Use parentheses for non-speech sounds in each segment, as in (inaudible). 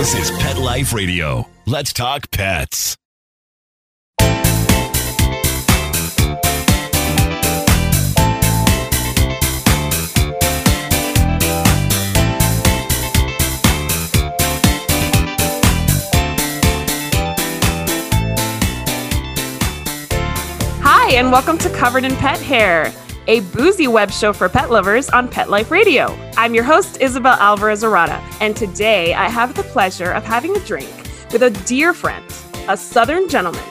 This is Pet Life Radio. Let's talk pets. Hi, and welcome to Covered in Pet Hair, a boozy web show for pet lovers on Pet Life Radio. I'm your host, Isabel Alvarez Arada, and today I have the pleasure of having a drink with a dear friend, a Southern gentleman,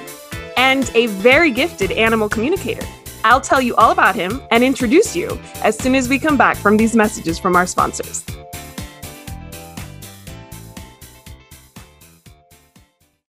and a very gifted animal communicator. I'll tell you all about him and introduce you as soon as we come back from these messages from our sponsors.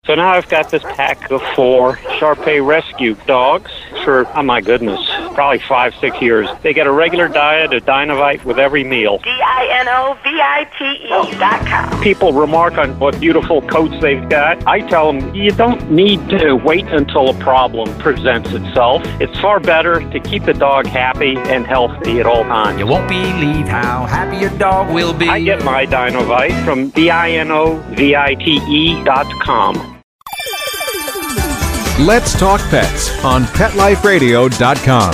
So now I've got this pack of four Sharpei rescue dogs for, oh my goodness, probably five, six years. They get a regular diet of Dinovite with every meal. D-I-N-O-V-I-T-E dot com. People remark on what beautiful coats they've got. I tell them you don't need to wait until a problem presents itself. It's far better to keep the dog happy and healthy at all times. You won't believe how happy your dog will be. I get my Dinovite from D-I-N-O-V-I-T-E dot com. Let's Talk Pets on PetLifeRadio.com.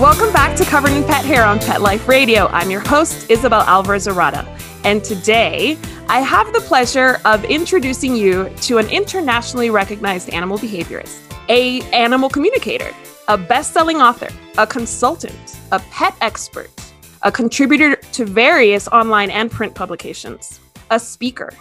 Welcome back to Covered in Pet Hair on Pet Life Radio. I'm your host, Isabel Alvarez Arada. And today, I have the pleasure of introducing you to an internationally recognized animal behaviorist, a animal communicator, a best-selling author, a consultant, a pet expert, a contributor to various online and print publications, a speaker,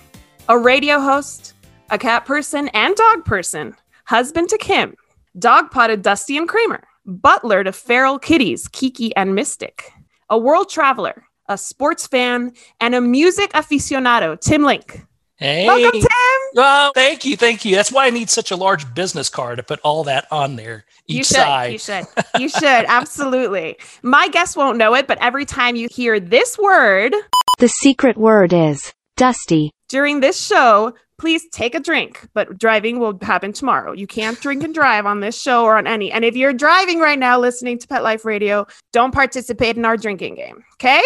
a radio host, a cat person and dog person, husband to Kim, dog potted Dusty and Kramer, butler to feral kitties Kiki and Mystic, a world traveler, a sports fan, and a music aficionado, Tim Link. Hey. Welcome, Tim. Well, thank you, thank you. That's why I need such a large business card to put all that on there. Each you should. side. You should. (laughs) You should. Absolutely. My guests won't know it, but every time you hear this word The secret word is Dusty. during this show, please take a drink. But driving will happen tomorrow. You can't drink and drive on this show or on any. And if you're driving right now listening to Pet Life Radio, don't participate in our drinking game. Okay?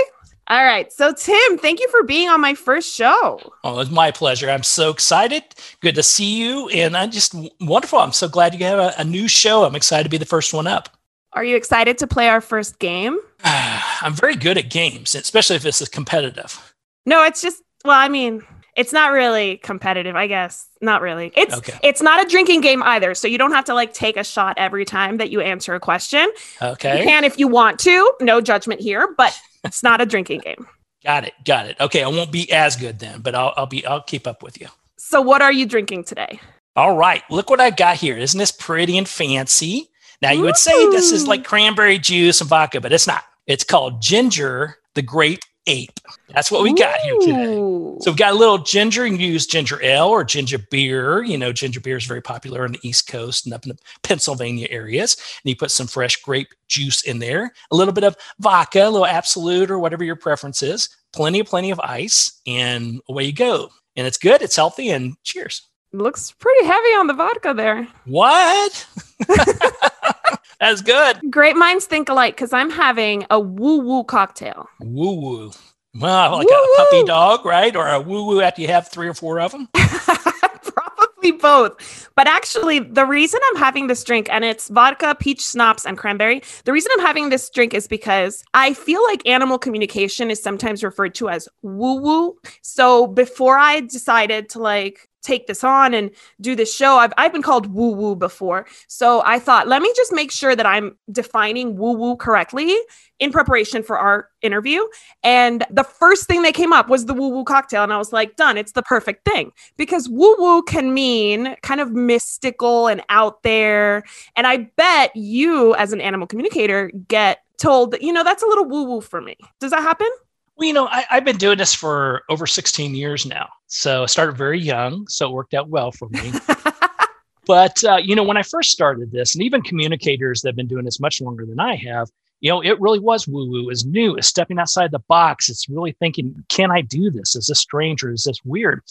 All right. So, Tim, thank you for being on my first show. Oh, it's my pleasure. I'm so excited. Good to see you. And I'm just wonderful. I'm so glad you have a, a new show. I'm excited to be the first one up. Are you excited to play our first game? (sighs) I'm very good at games, especially if this is competitive. No, it's just well, I mean, it's not really competitive, I guess. Not really. It's Okay. it's not a drinking game either, so you don't have to like take a shot every time that you answer a question. You Okay. can if you want to. No judgment here, but it's not a drinking game. Got it. Got it. Okay. I won't be as good then, but I'll, I'll be, I'll keep up with you. So what are you drinking today? All right. Look what I got here. Isn't this pretty and fancy? Now you would say this is like cranberry juice and vodka, but it's not. It's called Ginger the Great Ape. That's what we got here today. Ooh. So we've got a little ginger. You can use ginger ale or ginger beer. You know, ginger beer is very popular on the East Coast and up in the Pennsylvania areas. And you put some fresh grape juice in there, a little bit of vodka, a little Absolut or whatever your preference is, plenty of plenty of ice, and away you go. And it's good, it's healthy, and cheers. Looks pretty heavy on the vodka there. What? (laughs) That's good. Great minds think alike because I'm having a woo woo cocktail. Woo woo. Well, like Woo-woo. a puppy dog, right? Or a woo woo after you have three or four of them. (laughs) Probably both. But actually, the reason I'm having this drink, and it's vodka, peach schnapps, and cranberry, the reason I'm having this drink is because I feel like animal communication is sometimes referred to as woo woo. So before I decided to like take this on and do this show, I've, I've been called woo woo before. So I thought, let me just make sure that I'm defining woo woo correctly in preparation for our interview. And the first thing that came up was the woo woo cocktail. And I was like, done, it's the perfect thing because woo woo can mean kind of mystical and out there. And I bet you, as an animal communicator, get told that, you know, that's a little woo woo for me. Does that happen? Well, you know, I, I've been doing this for over 16 years now. So I started very young. So it worked out well for me. (laughs) but, uh, you know, when I first started this, and even communicators that have been doing this much longer than I have, you know, it really was woo woo, is new, is stepping outside the box. It's really thinking, can I do this? Is this strange or is this weird?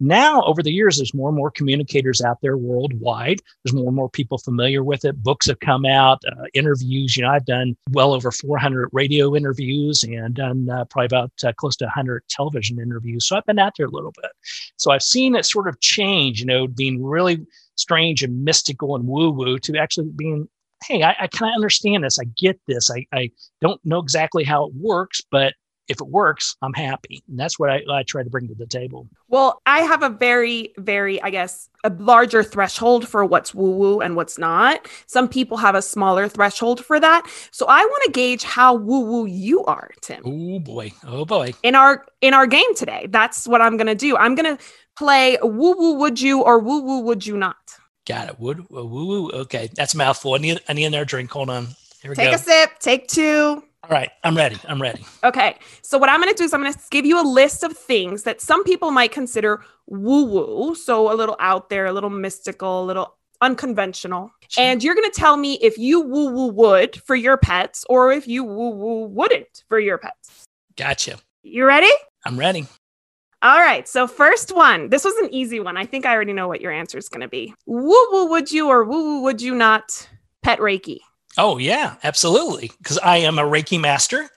Now, over the years, there's more and more communicators out there worldwide. There's more and more people familiar with it. Books have come out, uh, interviews. You know, I've done well over 400 radio interviews and done uh, probably about uh, close to 100 television interviews. So I've been out there a little bit. So I've seen it sort of change, you know, being really strange and mystical and woo woo to actually being hey, I, I kind of understand this. I get this. I, I don't know exactly how it works, but if it works, I'm happy. And that's what I, I try to bring to the table. Well, I have a very, very, I guess, a larger threshold for what's woo woo and what's not. Some people have a smaller threshold for that. So I want to gauge how woo woo you are, Tim. Oh boy. Oh boy. In our in our game today. That's what I'm gonna do. I'm gonna play woo woo would you or woo woo would you not. Got it. Wood uh, woo woo. Okay. That's a mouthful. I need I need another drink. Hold on. Here we go. Take go. a sip, take two. All right. I'm ready. I'm ready. Okay. So what I'm going to do is I'm going to give you a list of things that some people might consider woo woo, so a little out there, a little mystical, a little unconventional. And you're going to tell me if you woo woo would for your pets or if you woo woo wouldn't for your pets. Gotcha. You ready? I'm ready. All right. So first one. This was an easy one. I think I already know what your answer is going to be. Woo woo would you or woo woo would you not pet Reiki? Oh yeah, absolutely. Because I am a Reiki master,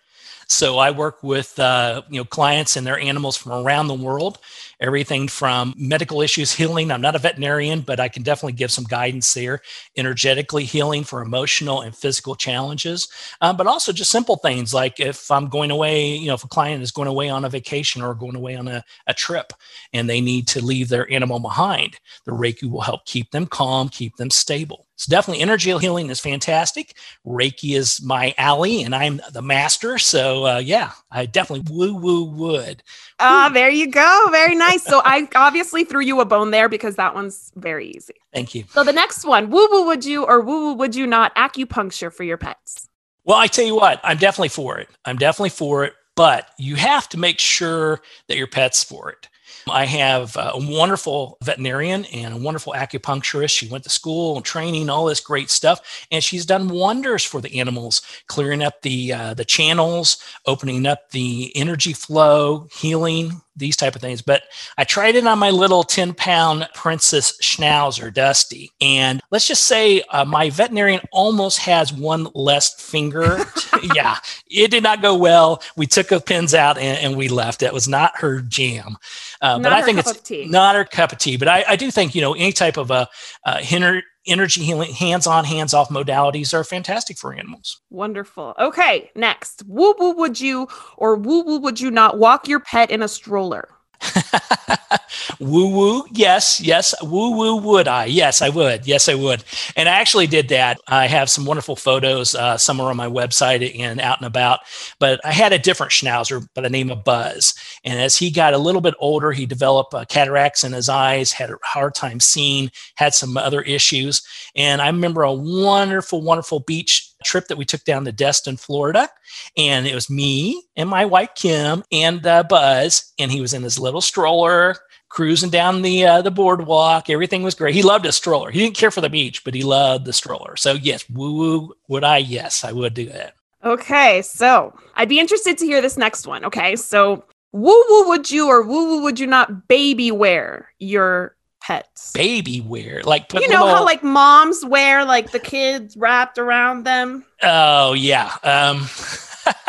so I work with uh, you know clients and their animals from around the world. Everything from medical issues, healing. I'm not a veterinarian, but I can definitely give some guidance there. Energetically healing for emotional and physical challenges, um, but also just simple things like if I'm going away, you know, if a client is going away on a vacation or going away on a, a trip and they need to leave their animal behind, the Reiki will help keep them calm, keep them stable. So definitely energy healing is fantastic. Reiki is my alley and I'm the master. So uh, yeah, I definitely woo woo would. Ah, there you go. Very nice. So I obviously threw you a bone there because that one's very easy. Thank you. So the next one, woo woo would you or woo woo would you not acupuncture for your pets? Well, I tell you what, I'm definitely for it. I'm definitely for it, but you have to make sure that your pet's for it. I have a wonderful veterinarian and a wonderful acupuncturist. She went to school and training, all this great stuff, and she's done wonders for the animals, clearing up the uh, the channels, opening up the energy flow, healing these type of things. But I tried it on my little 10 pound princess schnauzer, Dusty. And let's just say uh, my veterinarian almost has one less finger. (laughs) yeah, it did not go well. We took the pins out and, and we left. It was not her jam. Uh, but Not I think it's not her cup of tea. But I, I do think, you know, any type of a, uh, ener- energy healing, hands on, hands off modalities are fantastic for animals. Wonderful. Okay, next. Woo woo would you or woo woo would you not walk your pet in a stroller? (laughs) woo woo, yes, yes. Woo woo, would I? Yes, I would. Yes, I would. And I actually did that. I have some wonderful photos. Uh, on my website and out and about. But I had a different schnauzer by the name of Buzz. And as he got a little bit older, he developed uh, cataracts in his eyes, had a hard time seeing, had some other issues. And I remember a wonderful, wonderful beach trip that we took down to Destin, Florida. And it was me and my wife, Kim, and uh, Buzz. And he was in his little stroller cruising down the uh, the boardwalk. Everything was great. He loved a stroller. He didn't care for the beach, but he loved the stroller. So yes, woo woo. Would I? Yes, I would do that. Okay, so I'd be interested to hear this next one. Okay, so woo woo would you or woo woo would you not baby wear your pets? Baby wear, like put you know how like moms wear like the kids wrapped around them? Oh yeah. Um,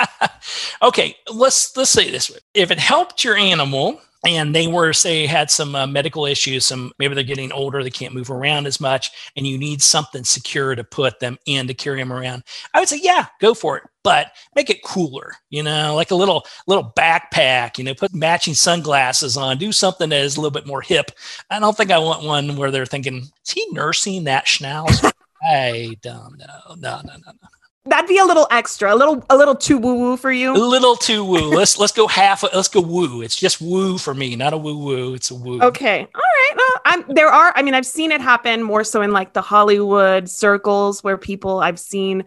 (laughs) okay, let's let's say this way: if it helped your animal and they were say had some uh, medical issues, some maybe they're getting older, they can't move around as much, and you need something secure to put them in to carry them around, I would say yeah, go for it, but make it cooler. You know, like a little little backpack. You know, put matching sunglasses on, do something that is a little bit more hip. I don't think I want one where they're thinking, is he nursing that schnauzer? (laughs) I don't know. No, no, no, no. That'd be a little extra, a little a little too woo woo for you. A little too woo. Let's let's go half. Let's go woo. It's just woo for me, not a woo woo. It's a woo. Okay. All right. Well, I'm there are I mean I've seen it happen more so in like the Hollywood circles where people I've seen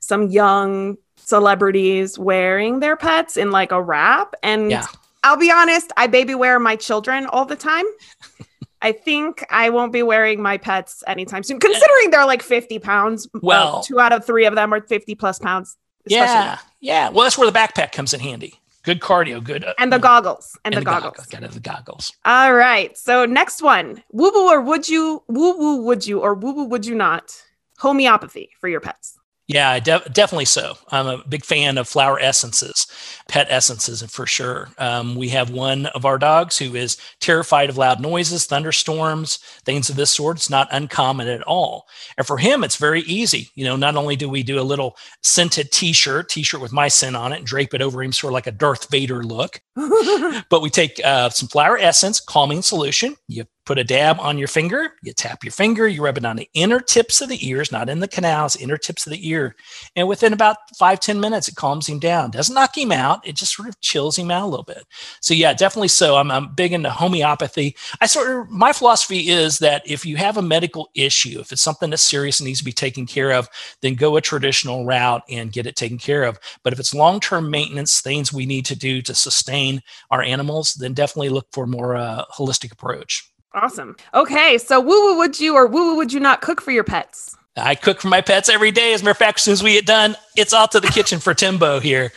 some young celebrities wearing their pets in like a wrap and Yeah. I'll be honest, I baby wear my children all the time. (laughs) I think I won't be wearing my pets anytime soon, considering they're like 50 pounds. Uh, Well- two out of three of them are 50 plus pounds. Yeah, yeah. Well, that's where the backpack comes in handy. Good cardio. Good. uh, And the goggles. And, and the goggles. Got the goggles. All right. So next one. Woo woo or would you woo woo would you or woo woo would you not? Homeopathy for your pets. Yeah, def- definitely so. I'm a big fan of flower essences, pet essences, and for sure. Um, we have one of our dogs who is terrified of loud noises, thunderstorms, things of this sort. It's not uncommon at all. And for him, it's very easy. You know, not only do we do a little scented T-shirt, T-shirt with my scent on it, and drape it over him, sort of like a Darth Vader look. (laughs) but we take uh, some flower essence, calming solution. You put a dab on your finger, you tap your finger, you rub it on the inner tips of the ears, not in the canals, inner tips of the ear. And within about five ten minutes, it calms him down. Doesn't knock him out, it just sort of chills him out a little bit. So, yeah, definitely so. I'm, I'm big into homeopathy. I sort of, my philosophy is that if you have a medical issue, if it's something that's serious and needs to be taken care of, then go a traditional route and get it taken care of. But if it's long term maintenance, things we need to do to sustain our animals, then definitely look for more uh, holistic approach. Awesome. Okay. So woo woo would you or woo woo would you not cook for your pets? I cook for my pets every day. As a matter of fact, as soon as we get done, it's off to the kitchen for Timbo here.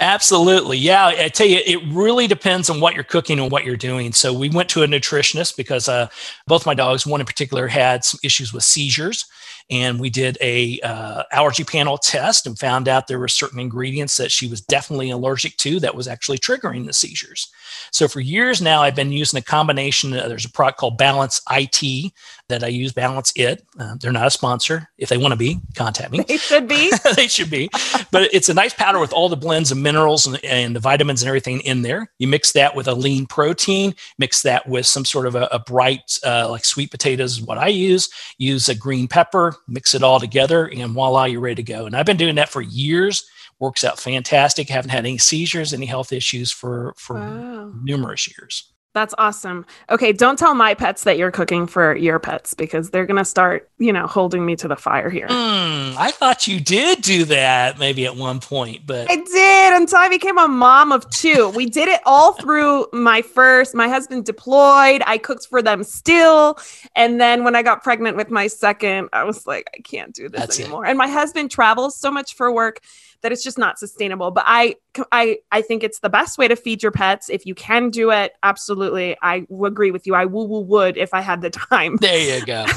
Absolutely. Yeah. I tell you, it really depends on what you're cooking and what you're doing. So we went to a nutritionist because uh, both my dogs, one in particular, had some issues with seizures. And we did a uh, allergy panel test and found out there were certain ingredients that she was definitely allergic to that was actually triggering the seizures. So for years now, I've been using a combination. Uh, there's a product called Balance IT that I use. Balance It. Uh, they're not a sponsor. If they want to be, contact me. They should be. (laughs) they should be. But it's a nice powder with all the blends of minerals and, and the vitamins and everything in there. You mix that with a lean protein, mix that with some sort of a, a bright, uh, like sweet potatoes what I use. Use a green pepper, mix it all together, and voila, you're ready to go. And I've been doing that for years. Works out fantastic. Haven't had any seizures, any health issues for for Wow. numerous years. That's awesome. Okay, don't tell my pets that you're cooking for your pets because they're gonna start, you know, holding me to the fire here. Hmm, I thought you did do that maybe at one point, but I did until I became a mom of two. We did it all through my first. My husband deployed. I cooked for them still. And then when I got pregnant with my second, I was like, I can't do this That's it. anymore. And my husband travels so much for work that it's just not sustainable. But I, I, I think it's the best way to feed your pets. If you can do it, absolutely. I agree with you. I woo woo would if I had the time. there you go. (laughs)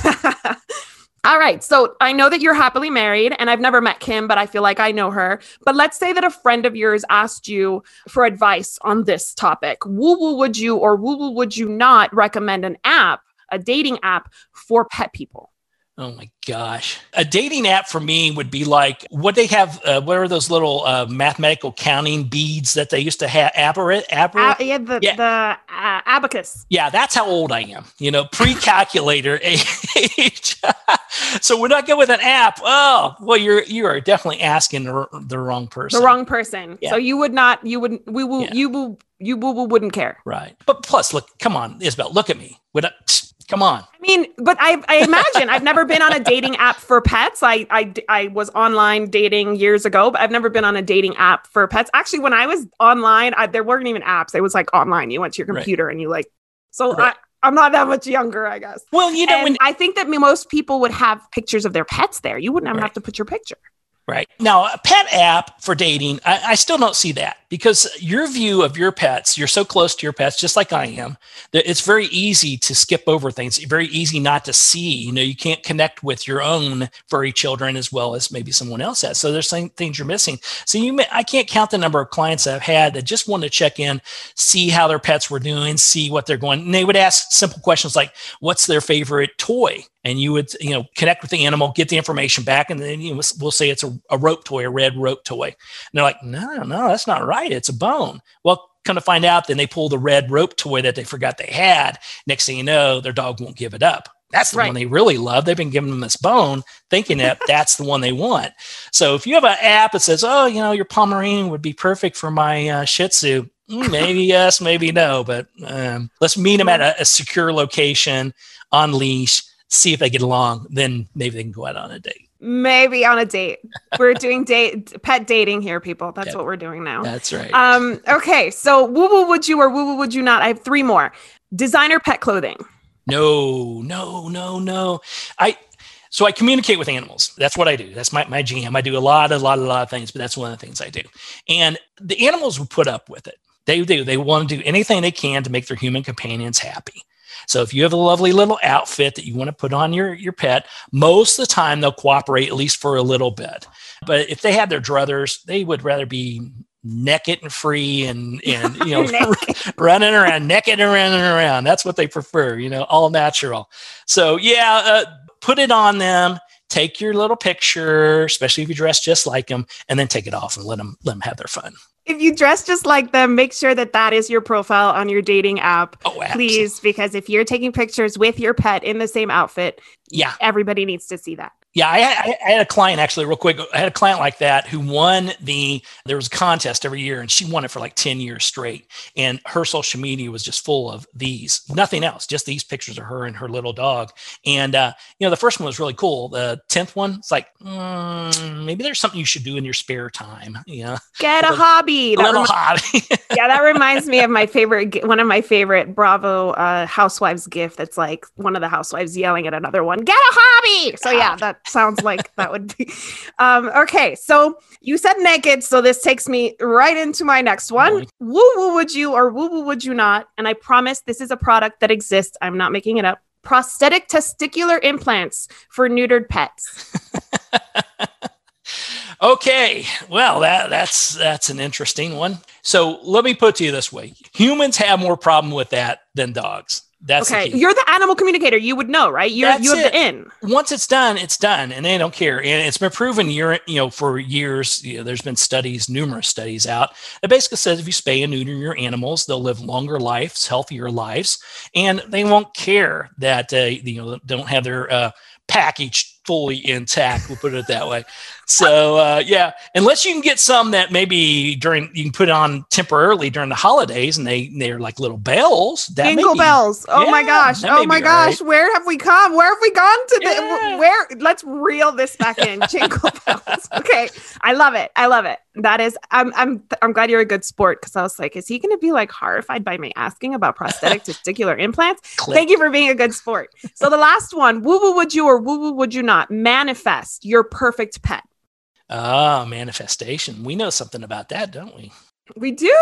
All right. So I know that you're happily married, and I've never met Kim, but I feel like I know her. But let's say that a friend of yours asked you for advice on this topic. Woo woo would you or woo woo would you not recommend an app, a dating app for pet people? Oh my gosh. A dating app for me would be like what they have. Uh, what are those little uh, mathematical counting beads that they used to have? Aberrate? Aberrate? Uh, yeah, the, Yeah. the uh, abacus. yeah, that's how old I am. You know, pre calculator (laughs) age. (laughs) so when I go with an app, oh, well, you're you are definitely asking the, the wrong person. The wrong person. Yeah. So you would not, you wouldn't, we will, Yeah. you will, you woo wouldn't care. Right. But plus, look, come on, Isabel, look at me. Would I, come on. I mean, but I, I imagine I've never been on a dating app for pets. I, I, I was online dating years ago, but I've never been on a dating app for pets. Actually, when I was online, I, there weren't even apps. It was like online. You went to your Right. computer and you like, so Right. I, I'm not that much younger, I guess. Well, you know, And when I think that most people would have pictures of their pets there. You wouldn't have Right. to put your picture. Right. Now, a pet app for dating, I, I still don't see that because your view of your pets, you're so close to your pets, just like I am, that it's very easy to skip over things, very easy not to see. You know, you can't connect with your own furry children as well as maybe someone else has. So there's some things you're missing. So you may, I can't count the number of clients I've had that just want to check in, see how their pets were doing, see what they're going. And they would ask simple questions like, what's their favorite toy? And you would you know connect with the animal get the information back and then you know, we'll say it's a, a rope toy a red rope toy. And they're like no no that's not right. It's a bone. Well come to find out then they pull the red rope toy that they forgot they had. Next thing you know their dog won't give it up. That's the Right. one they really love. They've been giving them this bone thinking that (laughs) that's the one they want. So if you have an app that says oh you know your pomeranian would be perfect for my uh, shih tzu mm, maybe (laughs) yes maybe no but um, let's meet them at a, a secure location on leash see if they get along, then maybe they can go out on a date. Maybe on a date. We're doing date pet dating here, people. That's Yep. what we're doing now. That's right. Um, okay, so woo woo would you or woo woo would you not? I have three more. Designer pet clothing. no, no, no, no. I So I communicate with animals. That's what I do. That's my, my jam. I do a lot, a lot, a lot of things, but that's one of the things I do. And the animals will put up with it. They do. They want to do anything they can to make their human companions happy. So if you have a lovely little outfit that you want to put on your, your pet, most of the time they'll cooperate at least for a little bit. But if they had their druthers, they would rather be naked and free and and you know (laughs) (laughs) running around naked and running around. That's what they prefer you know all natural. So yeah uh, put it on them take your little picture especially if you dress just like them and then take it off and let them let them have their fun if you dress just like them, make sure that that is your profile on your dating app, oh, please, because if you're taking pictures with your pet in the same outfit, yeah, everybody needs to see that. Yeah, I, I, I, had a client actually, real quick. I had a client like that who won the. There was a contest every year, and she won it for like ten years straight. And her social media was just full of these, nothing else, just these pictures of her and her little dog. And uh, you know, the first one was really cool. The tenth one, it's like mm, maybe there's something you should do in your spare time. You know, get a, a hobby. A little rem- hobby. (laughs) yeah, that reminds me of my favorite, one of my favorite Bravo uh, housewives gift. That's like one of the housewives yelling at another one, "Get a hobby!" So yeah, that sounds like that would be. Um, okay, so you said naked, so this takes me right into my next one. Woo woo would you or woo woo would you not? And I promise this is a product that exists. I'm not making it up. Prosthetic testicular implants for neutered pets. (laughs) okay, well that that's that's an interesting one. So let me put to you this way: humans have more problem with that than dogs. That's okay. You're the animal communicator. You would know, right? You're That's you have it. the in. Once it's done, it's done, and they don't care. And it's been proven. You're you know for years. You know, there's been studies, numerous studies out that basically says if you spay and neuter your animals, they'll live longer lives, healthier lives, and they won't care that uh, you know don't have their uh, package fully intact. We'll put it that way. So uh, yeah, unless you can get some that maybe during you can put on temporarily during the holidays, and they they're like little bells. That Jingle be, bells. Oh yeah, my gosh. Oh my gosh. Right. Where have we come? Where have we gone to? Yeah. Where? Let's reel this back in. (laughs) Jingle bells. Okay, I love it. I love it. That is. I'm. I'm. I'm glad you're a good sport because I was like, is he going to be like horrified by me asking about prosthetic (laughs) testicular implants? Click. Thank you for being a good sport. So the last one, woo woo would you or woo woo would you not manifest your perfect pet? Ah, manifestation. We know something about that, don't we? We do. (laughs)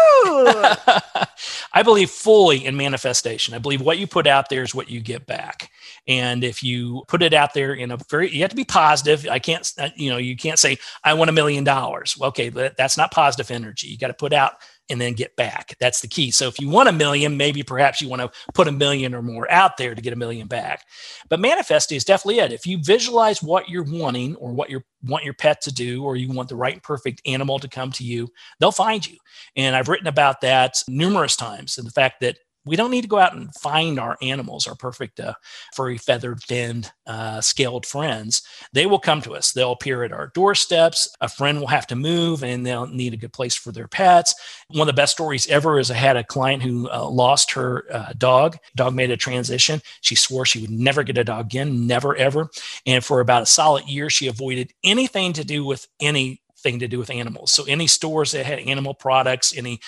I believe fully in manifestation. I believe what you put out there is what you get back. And if you put it out there in a very, you have to be positive. I can't, uh, you know, you can't say, I want a million dollars. Okay, but that's not positive energy. You got to put out and then get back. That's the key. So if you want a million, maybe perhaps you want to put a million or more out there to get a million back. But manifesting is definitely it. If you visualize what you're wanting or what you want your pet to do, or you want the right and perfect animal to come to you, they'll find you. And I've written about that numerous times and the fact that we don't need to go out and find our animals, our perfect uh, furry, feathered, finned, uh, scaled friends. They will come to us. They'll appear at our doorsteps. A friend will have to move and they'll need a good place for their pets. One of the best stories ever is I had a client who uh, lost her uh, dog. Dog made a transition. She swore she would never get a dog again, never, ever. And for about a solid year, she avoided anything to do with any thing to do with animals. So any stores that had animal products, any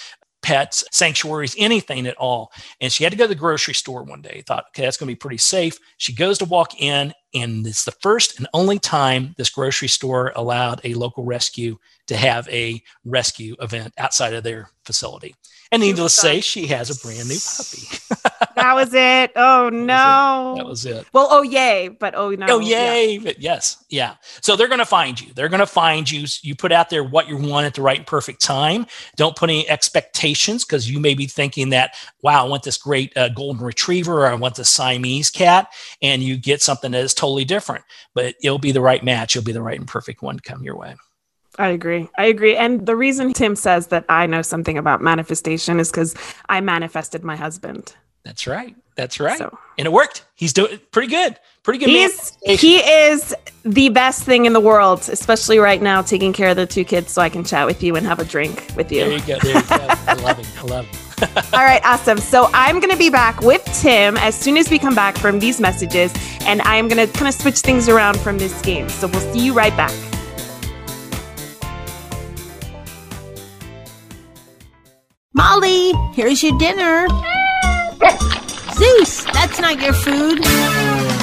pets, sanctuaries, anything at all. And she had to go to the grocery store one day. Thought, okay, that's going to be pretty safe. She goes to walk in, and it's the first and only time this grocery store allowed a local rescue to have a rescue event outside of their facility. And needless to say, she has a brand new puppy. (laughs) (laughs) that was it. Oh no. That was it. Was it. Well, oh yay, but oh no. Oh yay, yeah. but yes, yeah. So they're going to find you. They're going to find you. You put out there what you want at the right perfect time. Don't put any expectations because you may be thinking that, wow, I want this great uh, golden retriever or I want the Siamese cat, and you get something that is totally different. But it'll be the right match. It'll be the right and perfect one to come your way. I agree. I agree. And the reason Tim says that I know something about manifestation is because I manifested my husband. That's right. That's right. So, and it worked. He's doing pretty good. Pretty good. He's, he is the best thing in the world, especially right now, taking care of the two kids so I can chat with you and have a drink with you. There you go. There you go. I love it. I love it. (laughs) All right, awesome. So I'm going to be back with Tim as soon as we come back from these messages, and I am going to kind of switch things around from this game. So we'll see you right back. Molly, here's your dinner. Zeus, that's not your food.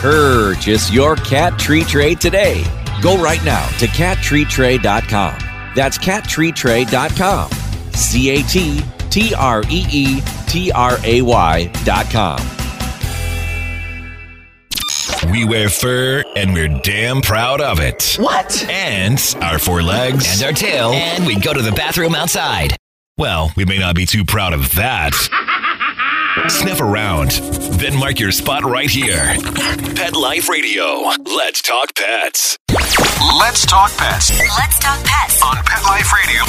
Purchase your cat tree tray today. Go right now to cattreetray.com. That's cattreetray.com. C A T T R E E T R A Y.com. We wear fur and we're damn proud of it. What? And our four legs And our tail. And we go to the bathroom outside. Well, we may not be too proud of that. Sniff around, then mark your spot right here. Pet Life Radio. Let's talk pets. Let's talk pets Let's talk pets on Pet Life Radio.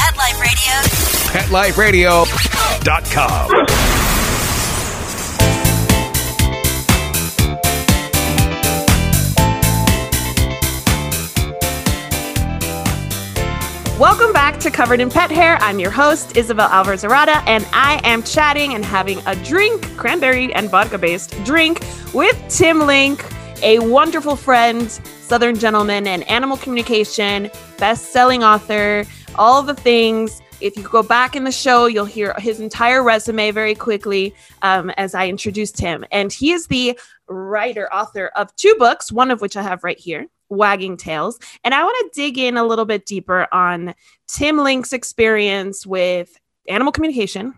Pet Life Radio. PetLifeRadio.com. Welcome back to Covered in Pet Hair. I'm your host, Isabel Alvarez Arada, and I am chatting and having a drink, cranberry and vodka based drink, with Tim Link, a wonderful friend, Southern gentleman, and animal communication, best selling author, all the things. If you go back in the show, you'll hear his entire resume very quickly um, as I introduced him. And he is the writer, author of two books, one of which I have right here. Wagging Tails. And I want to dig in a little bit deeper on Tim Link's experience with animal communication.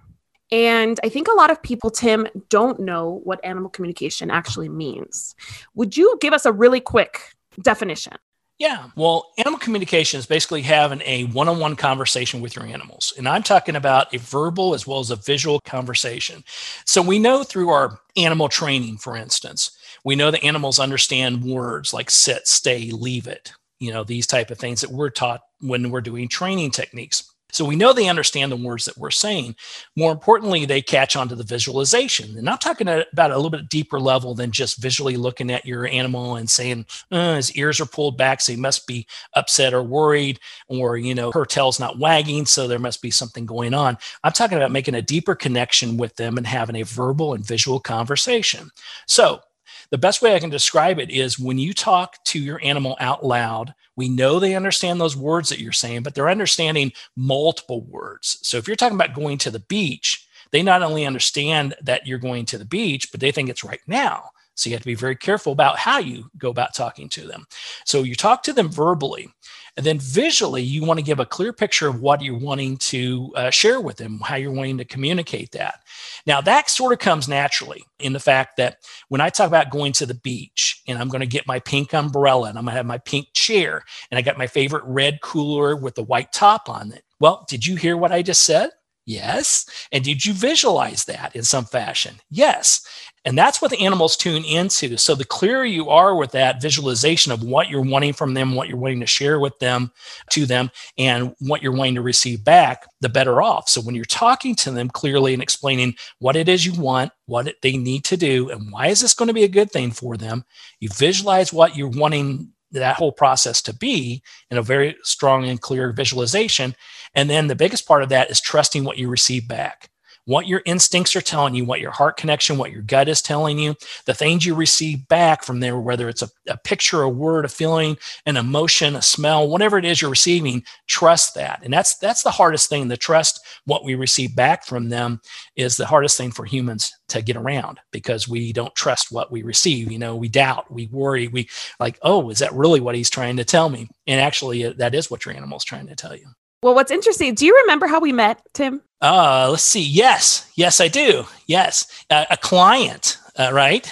And I think a lot of people, Tim, don't know what animal communication actually means. Would you give us a really quick definition? Yeah. Well, animal communication is basically having a one on one conversation with your animals. And I'm talking about a verbal as well as a visual conversation. So we know through our animal training, for instance, we know that animals understand words like sit, stay, leave it, you know, these type of things that we're taught when we're doing training techniques. So we know they understand the words that we're saying. More importantly, they catch on to the visualization. And I'm talking about a little bit deeper level than just visually looking at your animal and saying uh, his ears are pulled back, so he must be upset or worried, or you know her tail's not wagging, so there must be something going on. I'm talking about making a deeper connection with them and having a verbal and visual conversation. So the best way I can describe it is when you talk to your animal out loud, we know they understand those words that you're saying, but they're understanding multiple words. So if you're talking about going to the beach, they not only understand that you're going to the beach, but they think it's right now. So you have to be very careful about how you go about talking to them. So you talk to them verbally. And then visually, you want to give a clear picture of what you're wanting to uh, share with them, how you're wanting to communicate that. Now, that sort of comes naturally in the fact that when I talk about going to the beach and I'm going to get my pink umbrella and I'm going to have my pink chair and I got my favorite red cooler with the white top on it. Well, did you hear what I just said? Yes. And did you visualize that in some fashion? Yes. And that's what the animals tune into. So the clearer you are with that visualization of what you're wanting from them, what you're wanting to share with them, to them, and what you're wanting to receive back, the better off. So when you're talking to them clearly and explaining what it is you want, what they need to do, and why is this going to be a good thing for them, you visualize what you're wanting that whole process to be in a very strong and clear visualization. And then the biggest part of that is trusting what you receive back what your instincts are telling you, what your heart connection, what your gut is telling you, the things you receive back from there, whether it's a, a picture, a word, a feeling, an emotion, a smell, whatever it is you're receiving, trust that. And that's that's the hardest thing. The trust what we receive back from them is the hardest thing for humans to get around because we don't trust what we receive. You know, we doubt, we worry, we like, oh, is that really what he's trying to tell me? And actually, uh, that is what your animal's trying to tell you. Well, what's interesting, do you remember how we met, Tim? Uh, let's see. Yes, yes, I do. Yes, uh, a client, uh, right?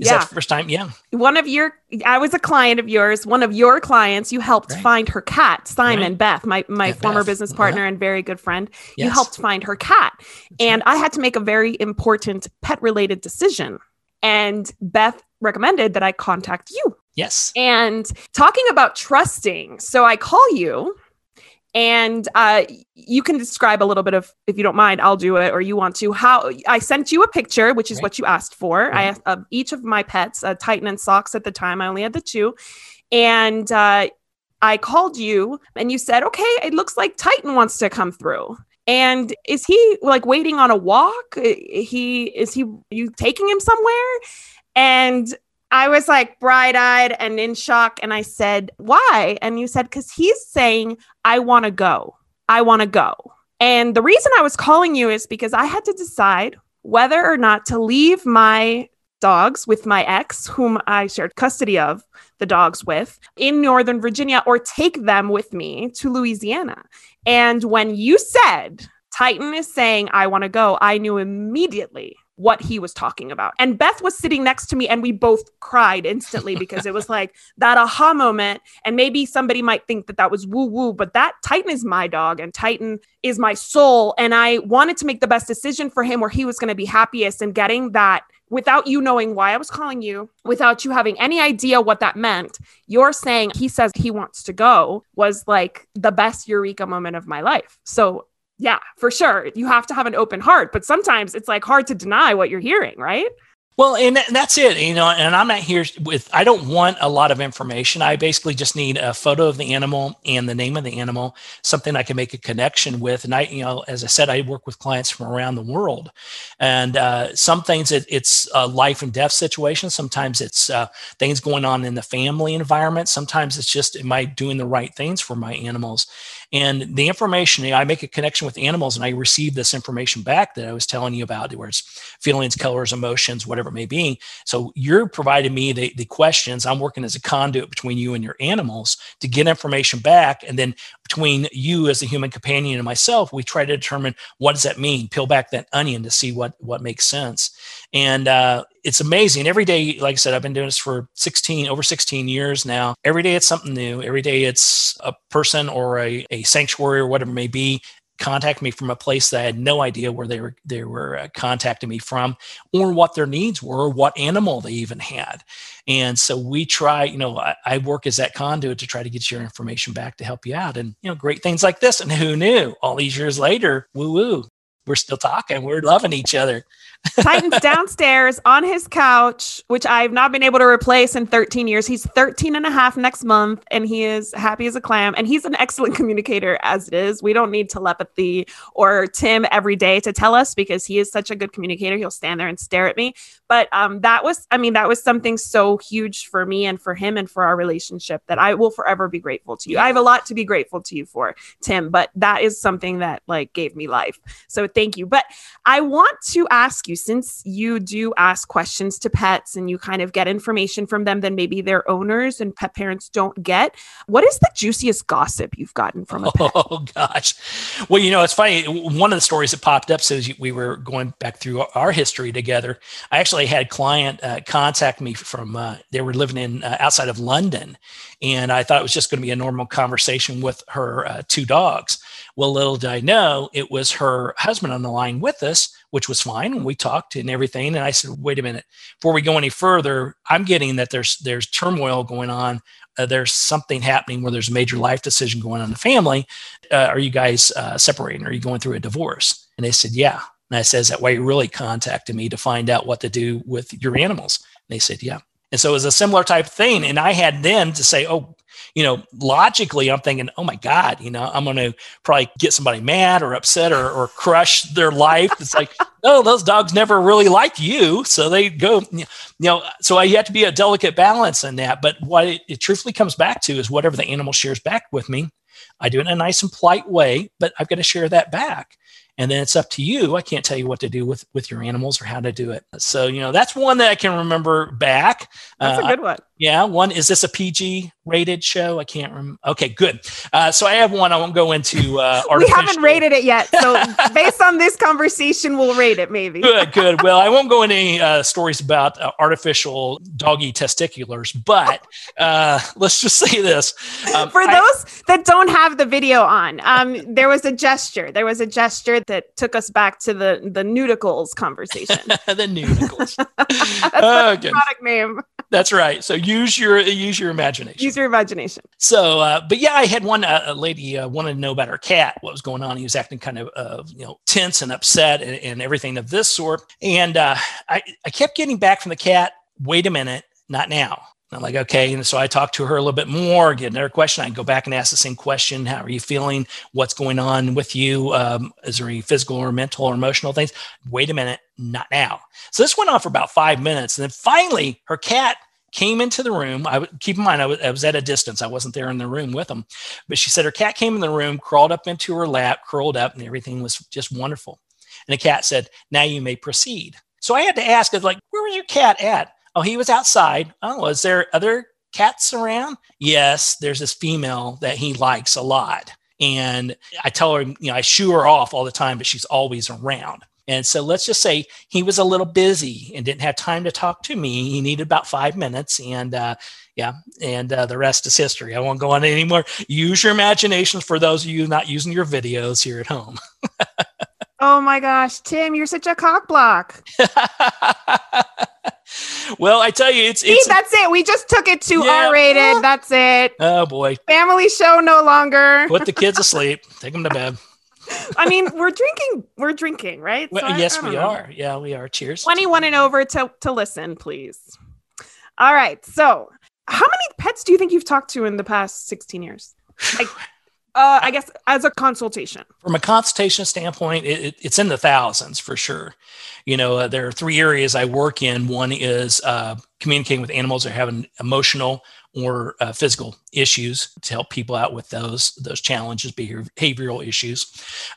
Is Yeah. that the first time? Yeah. One of your, I was a client of yours. One of your clients, you helped Right. find her cat, Simon Right. Beth, my my Yeah, former Beth. business partner and very good friend. You helped find her cat, and I had to make a very important pet related decision. And Beth recommended that I contact you. Yes. And talking about trusting, so I call you And uh, you can describe a little bit of, if you don't mind, I'll do it, or you want to. How I sent you a picture, which is right. what you asked for. I asked of each of my pets, uh, Titan and Socks. At the time, I only had the two, and uh, I called you, and you said, "Okay, it looks like Titan wants to come through." And is he like waiting on a walk? He is he you taking him somewhere? And I was like bright eyed and in shock. And I said, Why? And you said, Because he's saying, I want to go. I want to go. And the reason I was calling you is because I had to decide whether or not to leave my dogs with my ex, whom I shared custody of the dogs with, in Northern Virginia, or take them with me to Louisiana. And when you said Titan is saying, I want to go, I knew immediately what he was talking about. And Beth was sitting next to me and we both cried instantly because it was (laughs) like that aha moment. And maybe somebody might think that that was woo woo, but that Titan is my dog and Titan is my soul. And I wanted to make the best decision for him where he was going to be happiest and getting that without you knowing why I was calling you, without you having any idea what that meant, you're saying he says he wants to go was like the best eureka moment of my life. So, yeah, for sure. You have to have an open heart, but sometimes it's like hard to deny what you're hearing, right? Well, and that's it, you know, and I'm not here with, I don't want a lot of information. I basically just need a photo of the animal and the name of the animal, something I can make a connection with. And I, you know, as I said, I work with clients from around the world. And uh, some things it, it's a life and death situation. Sometimes it's uh, things going on in the family environment. Sometimes it's just, am I doing the right things for my animals? And the information, I make a connection with animals and I receive this information back that I was telling you about, where it's feelings, colors, emotions, whatever it may be. So you're providing me the, the questions. I'm working as a conduit between you and your animals to get information back. And then between you as the human companion and myself, we try to determine what does that mean, peel back that onion to see what, what makes sense. And uh, it's amazing. Every day, like I said, I've been doing this for 16, over 16 years now. Every day it's something new. Every day it's a person or a, a sanctuary or whatever it may be contact me from a place that I had no idea where they were they were uh, contacting me from or what their needs were, what animal they even had. And so we try, you know, I, I, work as that conduit to try to get your information back to help you out. And you know, great things like this. And who knew? All these years later, woo woo, we're still talking. We're loving each other. (laughs) Titan's downstairs on his couch, which I've not been able to replace in 13 years. He's 13 and a half next month, and he is happy as a clam. And he's an excellent (laughs) communicator as it is. We don't need telepathy or Tim every day to tell us because he is such a good communicator. He'll stand there and stare at me. But um, that was, I mean, that was something so huge for me and for him and for our relationship that I will forever be grateful to you. I have a lot to be grateful to you for, Tim, but that is something that like gave me life. So thank you. But I want to ask you since you do ask questions to pets and you kind of get information from them that maybe their owners and pet parents don't get, what is the juiciest gossip you've gotten from a pet? (laughs) Oh, gosh. Well, you know, it's funny. One of the stories that popped up says we were going back through our history together. I actually had a client uh, contact me from, uh, they were living in uh, outside of London. And I thought it was just going to be a normal conversation with her uh, two dogs. Well, little did I know it was her husband on the line with us which was fine. And we talked and everything. And I said, wait a minute, before we go any further, I'm getting that there's there's turmoil going on. Uh, there's something happening where there's a major life decision going on in the family. Uh, are you guys uh, separating? Are you going through a divorce? And they said, yeah. And I said, is that why you really contacted me to find out what to do with your animals? And they said, yeah. And so it was a similar type of thing. And I had then to say, oh, you know, logically, I'm thinking, oh my God, you know, I'm going to probably get somebody mad or upset or, or crush their life. It's like, (laughs) no, those dogs never really like you. So they go, you know, so I have to be a delicate balance in that. But what it, it truthfully comes back to is whatever the animal shares back with me, I do it in a nice and polite way, but I've got to share that back and then it's up to you. I can't tell you what to do with with your animals or how to do it. So you know that's one that i can remember back. That's uh, a good one yeah one is this a pg rated show i can't remember okay good uh, so i have one i won't go into uh (laughs) we haven't rated it yet so (laughs) based on this conversation we'll rate it maybe good good well i won't go into any uh, stories about uh, artificial doggy testiculars but uh, let's just say this um, for those I, that don't have the video on um, there was a gesture there was a gesture that took us back to the the Neuticles conversation. (laughs) the Neuticles. That's okay. product name. That's right. So use your use your imagination. Use your imagination. So, uh, but yeah, I had one uh, a lady uh, wanted to know about her cat, what was going on. He was acting kind of uh, you know tense and upset and, and everything of this sort. And uh, I I kept getting back from the cat. Wait a minute, not now. I'm like, okay. And so I talked to her a little bit more, get another question. I go back and ask the same question. How are you feeling? What's going on with you? Um, is there any physical or mental or emotional things? Wait a minute, not now. So this went on for about five minutes. And then finally, her cat came into the room. I would keep in mind, I was, was at a distance. I wasn't there in the room with them. But she said her cat came in the room, crawled up into her lap, curled up, and everything was just wonderful. And the cat said, Now you may proceed. So I had to ask, like, where was your cat at? Oh, he was outside. Oh, was there other cats around? Yes, there's this female that he likes a lot. And I tell her, you know, I shoo her off all the time, but she's always around. And so let's just say he was a little busy and didn't have time to talk to me. He needed about five minutes. And uh, yeah, and uh, the rest is history. I won't go on anymore. Use your imaginations for those of you not using your videos here at home. (laughs) oh my gosh, Tim, you're such a cock block. (laughs) well, I tell you, it's, See, it's that's it. We just took it to Yeah. R rated. That's it. oh boy, Family show no longer. put the kids asleep, (laughs) take them to bed. I mean, we're drinking. We're drinking, right? Well, So I- yes, I we know. are. Yeah, we are. Cheers. 21 and over to, to listen, please. All right. So, how many pets do you think you've talked to in the past 16 years? Like, (sighs) (laughs) uh, I guess as a consultation. From a consultation standpoint, it, it- it's in the thousands for sure. You know, uh, there are three areas I work in. One is uh, communicating with animals are having emotional or uh, physical issues to help people out with those those challenges, behavioral issues.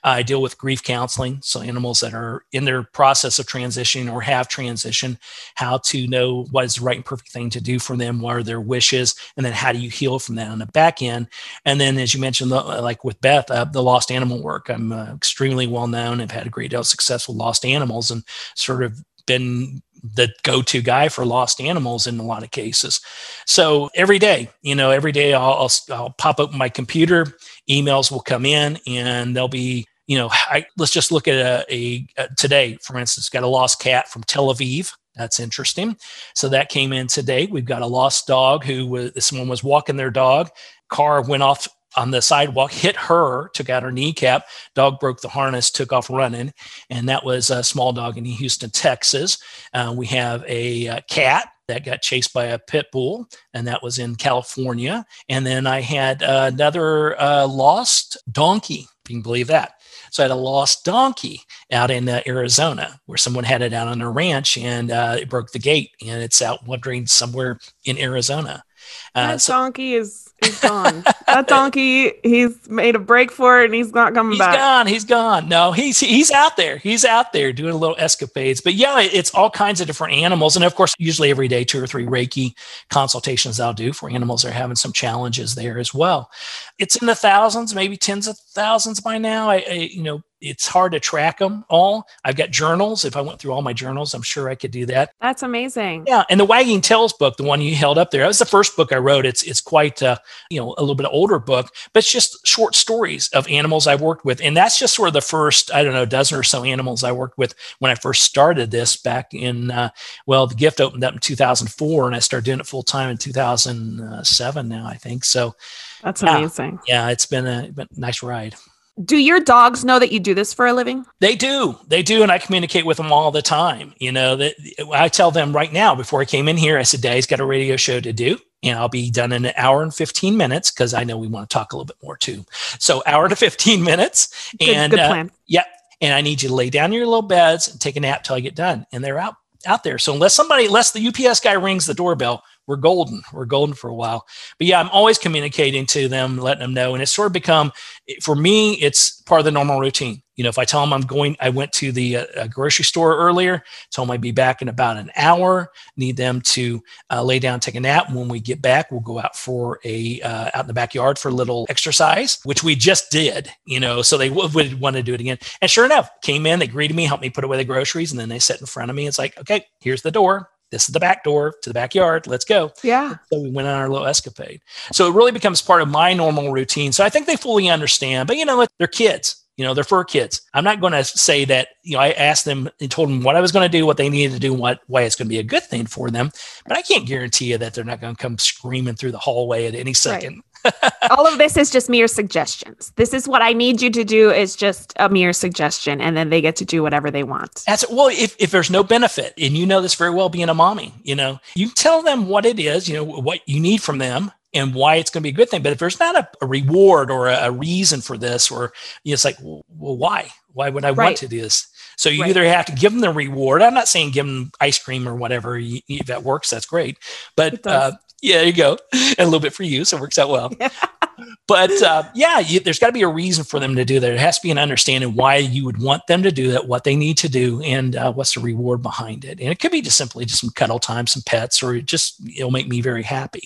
I deal with grief counseling, so animals that are in their process of transitioning or have transitioned, how to know what is the right and perfect thing to do for them, what are their wishes, and then how do you heal from that on the back end. And then, as you mentioned, the- like with Beth, uh, the lost animal work, I'm uh, extremely well known. I've had a great deal of success with lost animals and sort of been the go-to guy for lost animals in a lot of cases. So every day, you know, every day I'll, I'll, I'll pop open my computer, emails will come in and they'll be, you know, I, let's just look at a, a, a today, for instance, got a lost cat from Tel Aviv. That's interesting. So that came in today. We've got a lost dog who was, someone was walking their dog. Car went off on the sidewalk, hit her, took out her kneecap. Dog broke the harness, took off running. And that was a small dog in Houston, Texas. Uh, we have a, uh cat that got chased by a pit bull, and that was in California. And then I had another uh, lost donkey, if you can believe that. So I had a lost donkey out in uh, Arizona where someone had it out on their ranch and uh, it broke the gate and it's out wandering somewhere in Arizona. Uh, That so donkey is, is gone. that donkey, he's made a break for it and he's not coming he's back. He's gone. He's gone. No, he's he's out there. He's out there doing a little escapades. But yeah, it's all kinds of different animals, and of course, usually every day, two or three Reiki consultations I'll do for animals that are having some challenges there as well. It's in the thousands, maybe tens of thousands by now. I, I you know. It's hard to track them all. I've got journals. If I went through all my journals, I'm sure I could do that. That's amazing. Yeah, and the Wagging Tails book, the one you held up there, that was the first book I wrote. It's it's quite uh, you know a little bit older book, but it's just short stories of animals I've worked with, and that's just sort of the first I don't know dozen or so animals I worked with when I first started this back in uh, well the gift opened up in 2004, and I started doing it full time in 2007 now I think. So That's yeah, amazing. Yeah, it's been a, been a nice ride. Do your dogs know that you do this for a living? They do. They do. And I communicate with them all the time. You know, that I tell them right now before I came in here, I said, Daddy's got a radio show to do. And I'll be done in an hour and 15 minutes because I know we want to talk a little bit more too. So, hour to 15 minutes. Good- and good uh, plan. Yep. And I need you to lay down in your little beds and take a nap till I get done. And they're out out there. So unless somebody, unless the UPS guy rings the doorbell, we're golden. We're golden for a while. But yeah, I'm always communicating to them, letting them know. And it's sort of become, for me, it's part of the normal routine. You know, if I tell them I'm going, I went to the uh, grocery store earlier, told them I'd be back in about an hour, need them to uh, lay down, take a nap. When we get back, we'll go out for a, uh, out in the backyard for a little exercise, which we just did, you know, so they would, would want to do it again. And sure enough, came in, they greeted me, helped me put away the groceries, and then they sit in front of me. It's like, okay, here's the door. This is the back door to the backyard. Let's go. Yeah. So we went on our little escapade. So it really becomes part of my normal routine. So I think they fully understand. But you know, they're kids. You know, they're fur kids. I'm not going to say that, you know, I asked them and told them what I was going to do, what they needed to do, what why it's going to be a good thing for them. But I can't guarantee you that they're not going to come screaming through the hallway at any second. All of this is just mere suggestions. This is what I need you to do is just a mere suggestion, and then they get to do whatever they want. That's well, if, if there's no benefit, and you know this very well being a mommy, you know, you tell them what it is, you know, what you need from them and why it's going to be a good thing. But if there's not a, a reward or a, a, reason for this, or you know, it's like, well, why? Why would I right. want to do this? So you right. either have to give them the reward. I'm not saying give them ice cream or whatever. You, if that works, that's great. But uh, yeah, there you go. And (laughs) a little bit for you, so it works out well. (laughs) but uh, yeah, you, there's got to be a reason for them to do that. It has to be an understanding why you would want them to do that, what they need to do, and uh, what's the reward behind it. And it could be just simply just some cuddle time, some pets, or it just it'll make me very happy.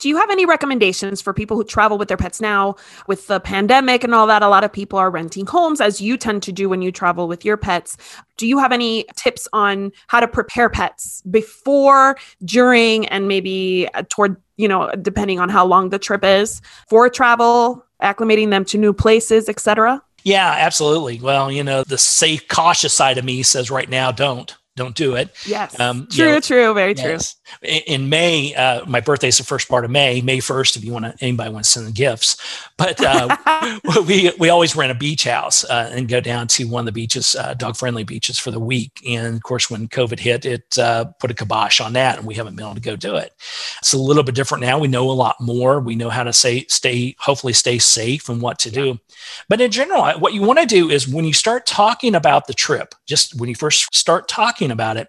Do you have any recommendations for people who travel with their pets now with the pandemic and all that? A lot of people are renting homes, as you tend to do when you travel with your pets. Do you have any tips on how to prepare pets before, during, and maybe uh, toward, you know, depending on how long the trip is for travel, acclimating them to new places, etc.? Yeah, absolutely. Well, you know, the safe, cautious side of me says right now, don't don't do it. Yes. Um, true, you know, true, very yes. In, May, uh, my birthday is the first part of May, May 1st, if you want to, anybody wants to send gifts. But uh, (laughs) we, we always rent a beach house uh, and go down to one of the beaches, uh, dog friendly beaches for the week. And of course, when COVID hit, it uh, put a kibosh on that and we haven't been able to go do it. It's a little bit different now. We know a lot more. We know how to say, stay, hopefully stay safe and what to do. But in general, what you want to do is when you start talking about the trip, just when you first start talking about it,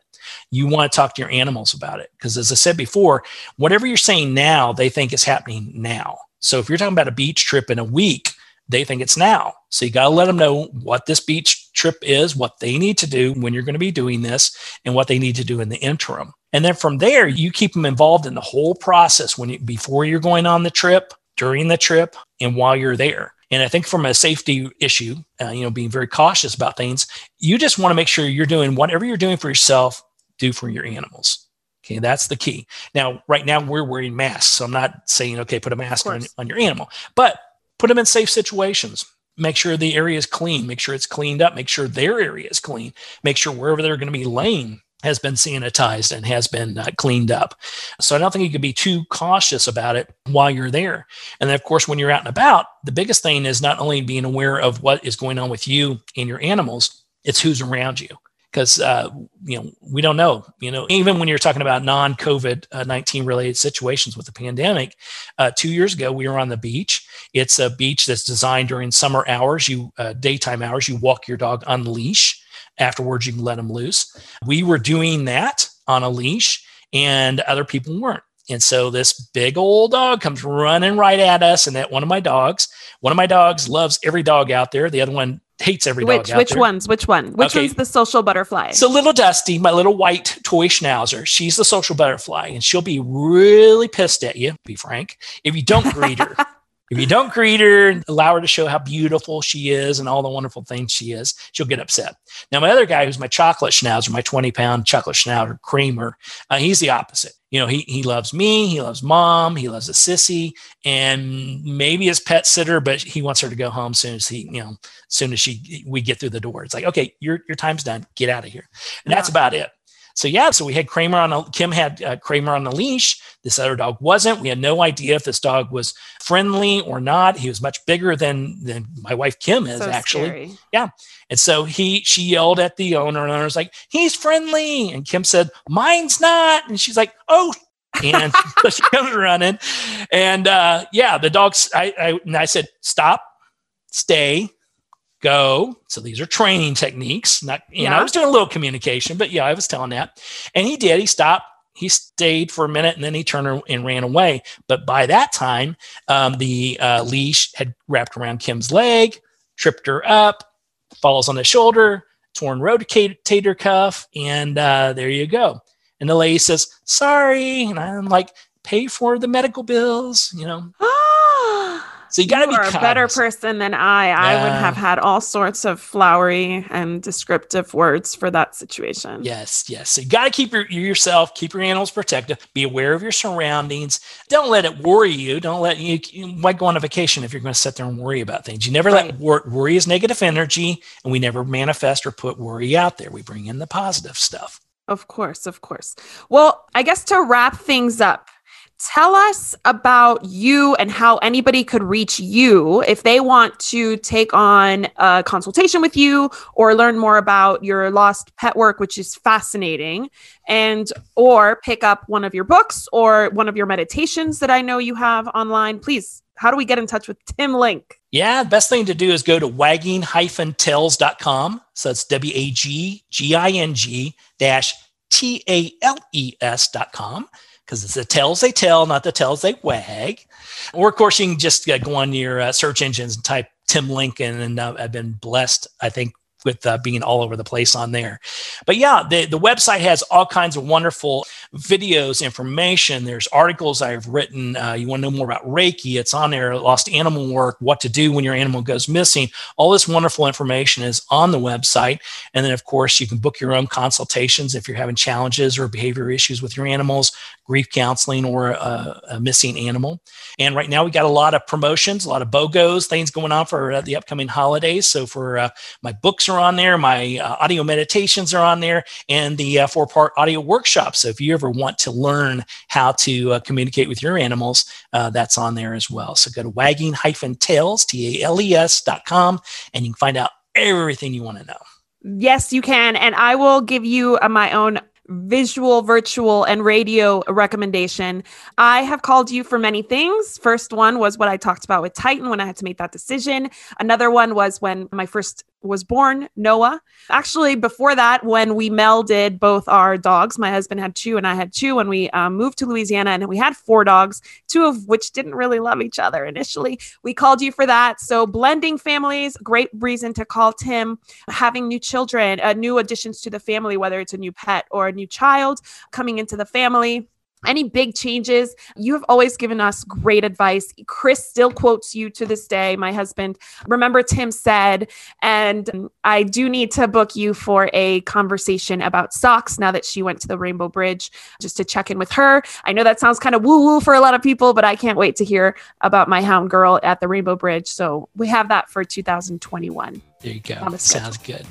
you want to talk to your animals about it. Because as I said before, whatever you're saying now, they think is happening now. So if you're talking about a beach trip in a week, they think it's now. So you got to let them know what this beach trip is, what they need to do when you're going to be doing this, and what they need to do in the interim. And then from there, you keep them involved in the whole process when you, before you're going on the trip, during the trip, and while you're there. And I think from a safety issue, uh, you know, being very cautious about things, you just want to make sure you're doing whatever you're doing for yourself, do for your animals. Okay, that's the key. Now, right now we're wearing masks, so I'm not saying okay, put a mask on, on your animal, but put them in safe situations. Make sure the area is clean. Make sure it's cleaned up. Make sure their area is clean. Make sure wherever they're going to be laying has been sanitized and has been uh, cleaned up. So I don't think you can be too cautious about it while you're there. And then, of course, when you're out and about, the biggest thing is not only being aware of what is going on with you and your animals, it's who's around you. Because uh, you know we don't know. You know, even when you're talking about non-COVID uh, 19 related situations with the pandemic, uh, two years ago we were on the beach. It's a beach that's designed during summer hours. You uh, daytime hours. You walk your dog on leash Afterwards, you can let them loose. We were doing that on a leash, and other people weren't. And so this big old dog comes running right at us. And that one of my dogs, one of my dogs loves every dog out there. The other one hates every which, dog. Which there. ones? Which one? Which okay. one's the social butterfly? So little Dusty, my little white toy schnauzer, she's the social butterfly, and she'll be really pissed at you. Be frank, if you don't greet her. (laughs) If you don't greet her, and allow her to show how beautiful she is and all the wonderful things she is, she'll get upset. Now, my other guy, who's my chocolate schnauzer, my 20 pound chocolate schnauzer Kramer, uh, he's the opposite. You know, he, he loves me, he loves mom, he loves a sissy, and maybe his pet sitter, but he wants her to go home soon as he, you know, soon as she we get through the door. It's like, okay, your your time's done. Get out of here. And yeah. that's about it. So yeah, so we had Kramer on a Kim had uh, Kramer on the leash. This other dog wasn't. We had no idea if this dog was friendly or not. He was much bigger than than my wife Kim is so actually. Scary. Yeah. And so he she yelled at the owner and the owner's like, "He's friendly." And Kim said, "Mine's not." And she's like, "Oh, and (laughs) so she comes running and uh, yeah the dogs I, I, I said stop stay go. So these are training techniques. Not, you yeah. know, I was doing a little communication, but yeah, I was telling that. And he did. He stopped. He stayed for a minute and then he turned and ran away. But by that time, um, the uh, leash had wrapped around Kim's leg, tripped her up, falls on the shoulder, torn rotator cuff, and uh, there you go. And the lady says, "Sorry," and I'm like, "Pay for the medical bills," you know. (gasps) (laughs) So you got to be are a better person than I. I would have had all sorts of flowery and descriptive words for that situation. Yes, yes. So you got to keep your, yourself, keep your animals protected. Be aware of your surroundings. Don't let it worry you. Don't let you. you might go on a vacation if you're going to sit there and worry about things. You never let wor- worry is negative energy, and we never manifest or put worry out there. We bring in the positive stuff. Of course, of course. Well, I guess to wrap things up, tell us about you and how anybody could reach you if they want to take on a consultation with you or learn more about your lost pet work which is fascinating and or pick up one of your books or one of your meditations that I know you have online. Please, how do we get in touch with Tim Link? Yeah, best thing to do is go to wagging-tails.com. So it's W A G G I N G dash T A L E S dot com because it's the tails they tell, not the tails they wag. Or, of course, you can just uh, go on your uh, search engines and type Tim Lincoln. And uh, I've been blessed, I think, with uh, being all over the place on there. But yeah, the, the website has all kinds of wonderful videos, information. There's articles I've written. Uh, you want to know more about Reiki? It's on there. Lost animal work, what to do when your animal goes missing. All this wonderful information is on the website. And then, of course, you can book your own consultations if you're having challenges or behavior issues with your animals, grief counseling, or a, a missing animal. And right now, we got a lot of promotions, a lot of BOGOs, things going on for uh, the upcoming holidays. So for uh, my books are on there, my uh, audio meditations are on there, and the uh, four part audio workshop. So if you ever want to learn how to uh, communicate with your animals, uh, that's on there as well. So go to wagging tails, T A L E S dot com, and you can find out everything you want to know. Yes, you can. And I will give you uh, my own visual, virtual, and radio recommendation. I have called you for many things. First one was what I talked about with Titan when I had to make that decision. Another one was when my first was born, Noah. Actually, before that, when we melded both our dogs, my husband had two and I had two when we um, moved to Louisiana, and we had four dogs, two of which didn't really love each other initially. We called you for that. So, blending families, great reason to call Tim. Having new children, uh, new additions to the family, whether it's a new pet or a new child coming into the family any big changes you have always given us great advice chris still quotes you to this day my husband remember tim said and i do need to book you for a conversation about socks now that she went to the rainbow bridge just to check in with her i know that sounds kind of woo woo for a lot of people but i can't wait to hear about my hound girl at the rainbow bridge so we have that for 2021 There you go. On the schedule. Sounds good.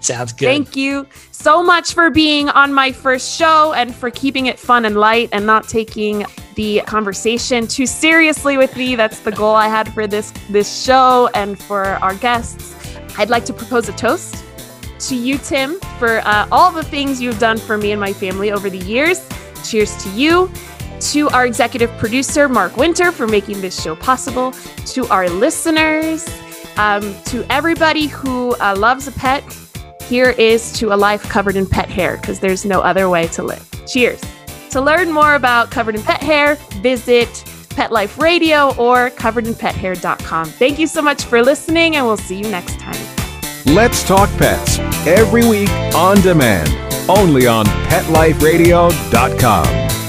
Sounds good. Thank you so much for being on my first show and for keeping it fun and light and not taking the conversation too seriously with me. That's the goal I had for this this show and for our guests. I'd like to propose a toast to you, Tim, for uh, all the things you've done for me and my family over the years. Cheers to you. To our executive producer, Mark Winter, for making this show possible. To our listeners, um, to everybody who uh, loves a pet, here is to a life covered in pet hair because there's no other way to live. Cheers. To learn more about Covered in Pet Hair, visit Pet Life Radio or coveredinpethair.com. Thank you so much for listening, and we'll see you next time. Let's Talk Pets every week on demand, only on PetLifeRadio.com.